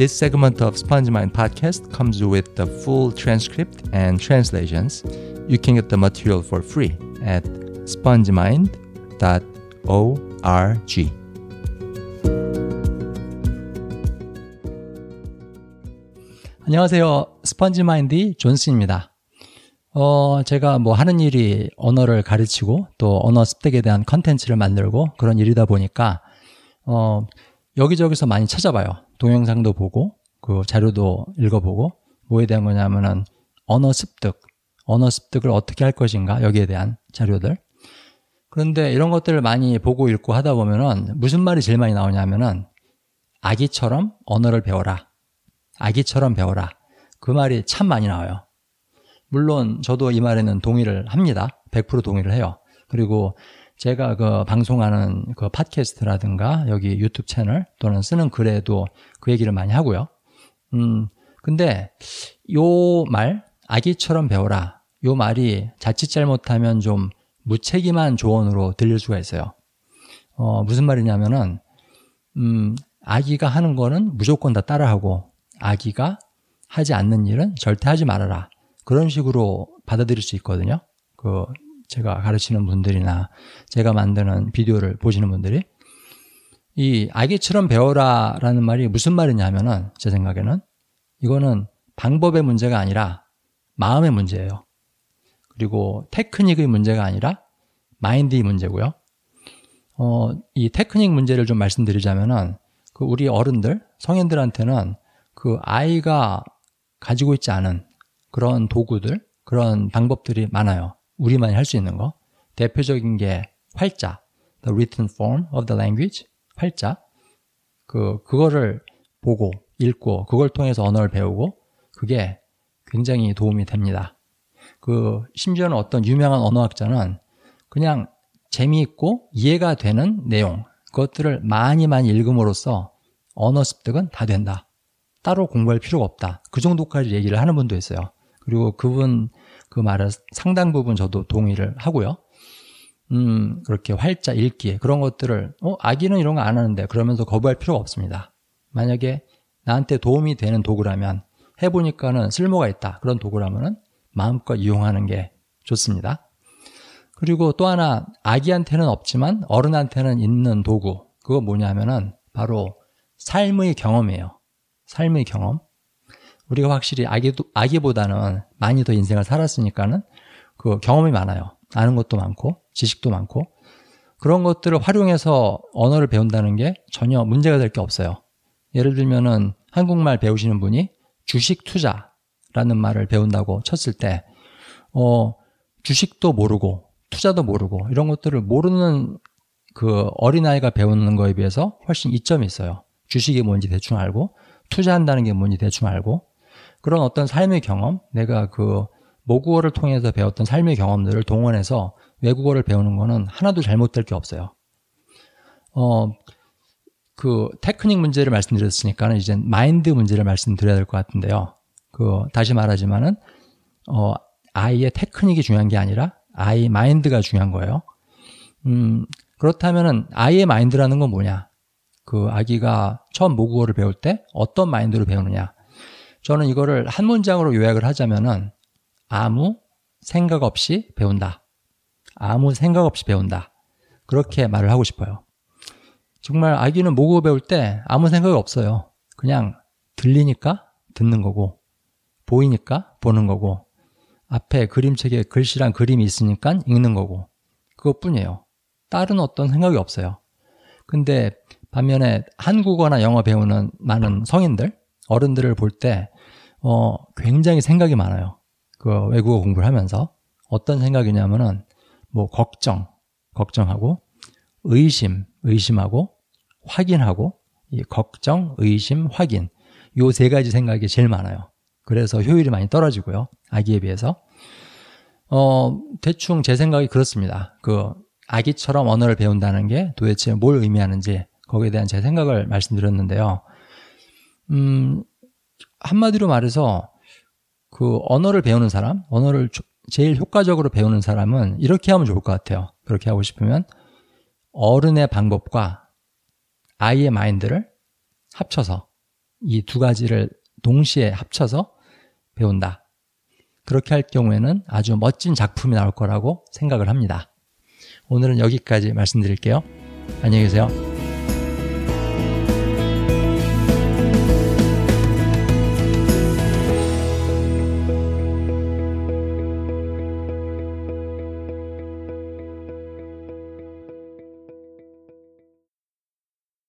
This segment of SpongeMind podcast comes with the full transcript and translations. You can get the material for free at spongemind.org. 안녕하세요. 스펀지마인드 존슨입니다. 어, 제가 뭐 하는 일이 언어를 가르치고 또 언어 습득에 대한 컨텐츠를 만들고 그런 일이다 보니까 어, 여기저기서 많이 찾아봐요. 동영상도 보고 그 자료도 읽어보고 뭐에 대한 거냐면은 언어 습득, 언어 습득을 어떻게 할 것인가 여기에 대한 자료들. 그런데 이런 것들을 많이 보고 읽고 하다 보면은 무슨 말이 제일 많이 나오냐면은 아기처럼 언어를 배워라. 아기처럼 배워라. 그 말이 참 많이 나와요. 물론 저도 이 말에는 동의를 합니다. 100% 동의를 해요. 그리고 제가 그 방송하는 그 팟캐스트라든가 여기 유튜브 채널 또는 쓰는 글에도 그 얘기를 많이 하고요. 음, 근데 요 말, 아기처럼 배워라. 요 말이 자칫 잘못하면 좀 무책임한 조언으로 들릴 수가 있어요. 어, 무슨 말이냐면은, 음, 아기가 하는 거는 무조건 다 따라하고, 아기가 하지 않는 일은 절대 하지 말아라. 그런 식으로 받아들일 수 있거든요. 그, 제가 가르치는 분들이나 제가 만드는 비디오를 보시는 분들이 이 아기처럼 배워라라는 말이 무슨 말이냐면은 제 생각에는 이거는 방법의 문제가 아니라 마음의 문제예요. 그리고 테크닉의 문제가 아니라 마인드의 문제고요. 어, 이 테크닉 문제를 좀 말씀드리자면은 그 우리 어른들, 성인들한테는 그 아이가 가지고 있지 않은 그런 도구들, 그런 방법들이 많아요. 우리만이 할 수 있는 거. 대표적인 게 활자, the written form of the language, 활자. 그, 그거를 보고, 읽고, 그걸 통해서 언어를 배우고, 그게 굉장히 도움이 됩니다. 그, 심지어는 어떤 유명한 언어학자는 그냥 재미있고 이해가 되는 내용, 그것들을 많이 많이 읽음으로써 언어 습득은 다 된다. 따로 공부할 필요가 없다. 그 정도까지 얘기를 하는 분도 있어요. 그리고 그분 그 말을 상당 부분 저도 동의를 하고요. 음, 그렇게 활자 읽기 그런 것들을 어, 아기는 이런 거 안 하는데 그러면서 거부할 필요가 없습니다. 만약에 나한테 도움이 되는 도구라면 해보니까는 쓸모가 있다. 그런 도구라면은 마음껏 이용하는 게 좋습니다. 그리고 또 하나 아기한테는 없지만 어른한테는 있는 도구 그거 뭐냐면은 바로 삶의 경험이에요. 삶의 경험. 우리가 확실히 아기, 아기보다는 많이 더 인생을 살았으니까는 그 경험이 많아요. 아는 것도 많고, 지식도 많고, 그런 것들을 활용해서 언어를 배운다는 게 전혀 문제가 될 게 없어요. 예를 들면은 한국말 배우시는 분이 주식 투자라는 말을 배운다고 쳤을 때, 어, 주식도 모르고, 투자도 모르고, 이런 것들을 모르는 그 어린아이가 배우는 거에 비해서 훨씬 이점이 있어요. 주식이 뭔지 대충 알고, 투자한다는 게 뭔지 대충 알고, 그런 어떤 삶의 경험, 내가 그 모국어를 통해서 배웠던 삶의 경험들을 동원해서 외국어를 배우는 거는 하나도 잘못될 게 없어요. 어, 그 테크닉 문제를 말씀드렸으니까는 이제 마인드 문제를 말씀드려야 될 것 같은데요. 그 다시 말하지만은 어, 아이의 테크닉이 중요한 게 아니라 아이 마인드가 중요한 거예요. 음, 그렇다면은 아이의 마인드라는 건 뭐냐? 그 아기가 처음 모국어를 배울 때 어떤 마인드로 배우느냐? 저는 이거를 한 문장으로 요약을 하자면은 아무 생각 없이 배운다. 아무 생각 없이 배운다. 그렇게 말을 하고 싶어요. 정말 아기는 모국어 배울 때 아무 생각이 없어요. 그냥 들리니까 듣는 거고, 보이니까 보는 거고, 앞에 그림책에 글씨랑 그림이 있으니까 읽는 거고, 그것뿐이에요. 다른 어떤 생각이 없어요. 근데 반면에 한국어나 영어 배우는 많은 성인들, 어른들을 볼 때, 어, 굉장히 생각이 많아요. 그 외국어 공부를 하면서. 어떤 생각이냐면은, 뭐, 걱정, 걱정하고, 의심, 의심하고, 확인하고, 이 걱정, 의심, 확인. 요 세 가지 생각이 제일 많아요. 그래서 효율이 많이 떨어지고요. 아기에 비해서. 어, 대충 제 생각이 그렇습니다. 그, 아기처럼 언어를 배운다는 게 도대체 뭘 의미하는지, 거기에 대한 제 생각을 말씀드렸는데요. 음, 한마디로 말해서 그 언어를 배우는 사람, 언어를 제일 효과적으로 배우는 사람은 이렇게 하면 좋을 것 같아요. 그렇게 하고 싶으면 어른의 방법과 아이의 마인드를 합쳐서 이 두 가지를 동시에 합쳐서 배운다. 그렇게 할 경우에는 아주 멋진 작품이 나올 거라고 생각을 합니다. 오늘은 여기까지 말씀드릴게요. 안녕히 계세요.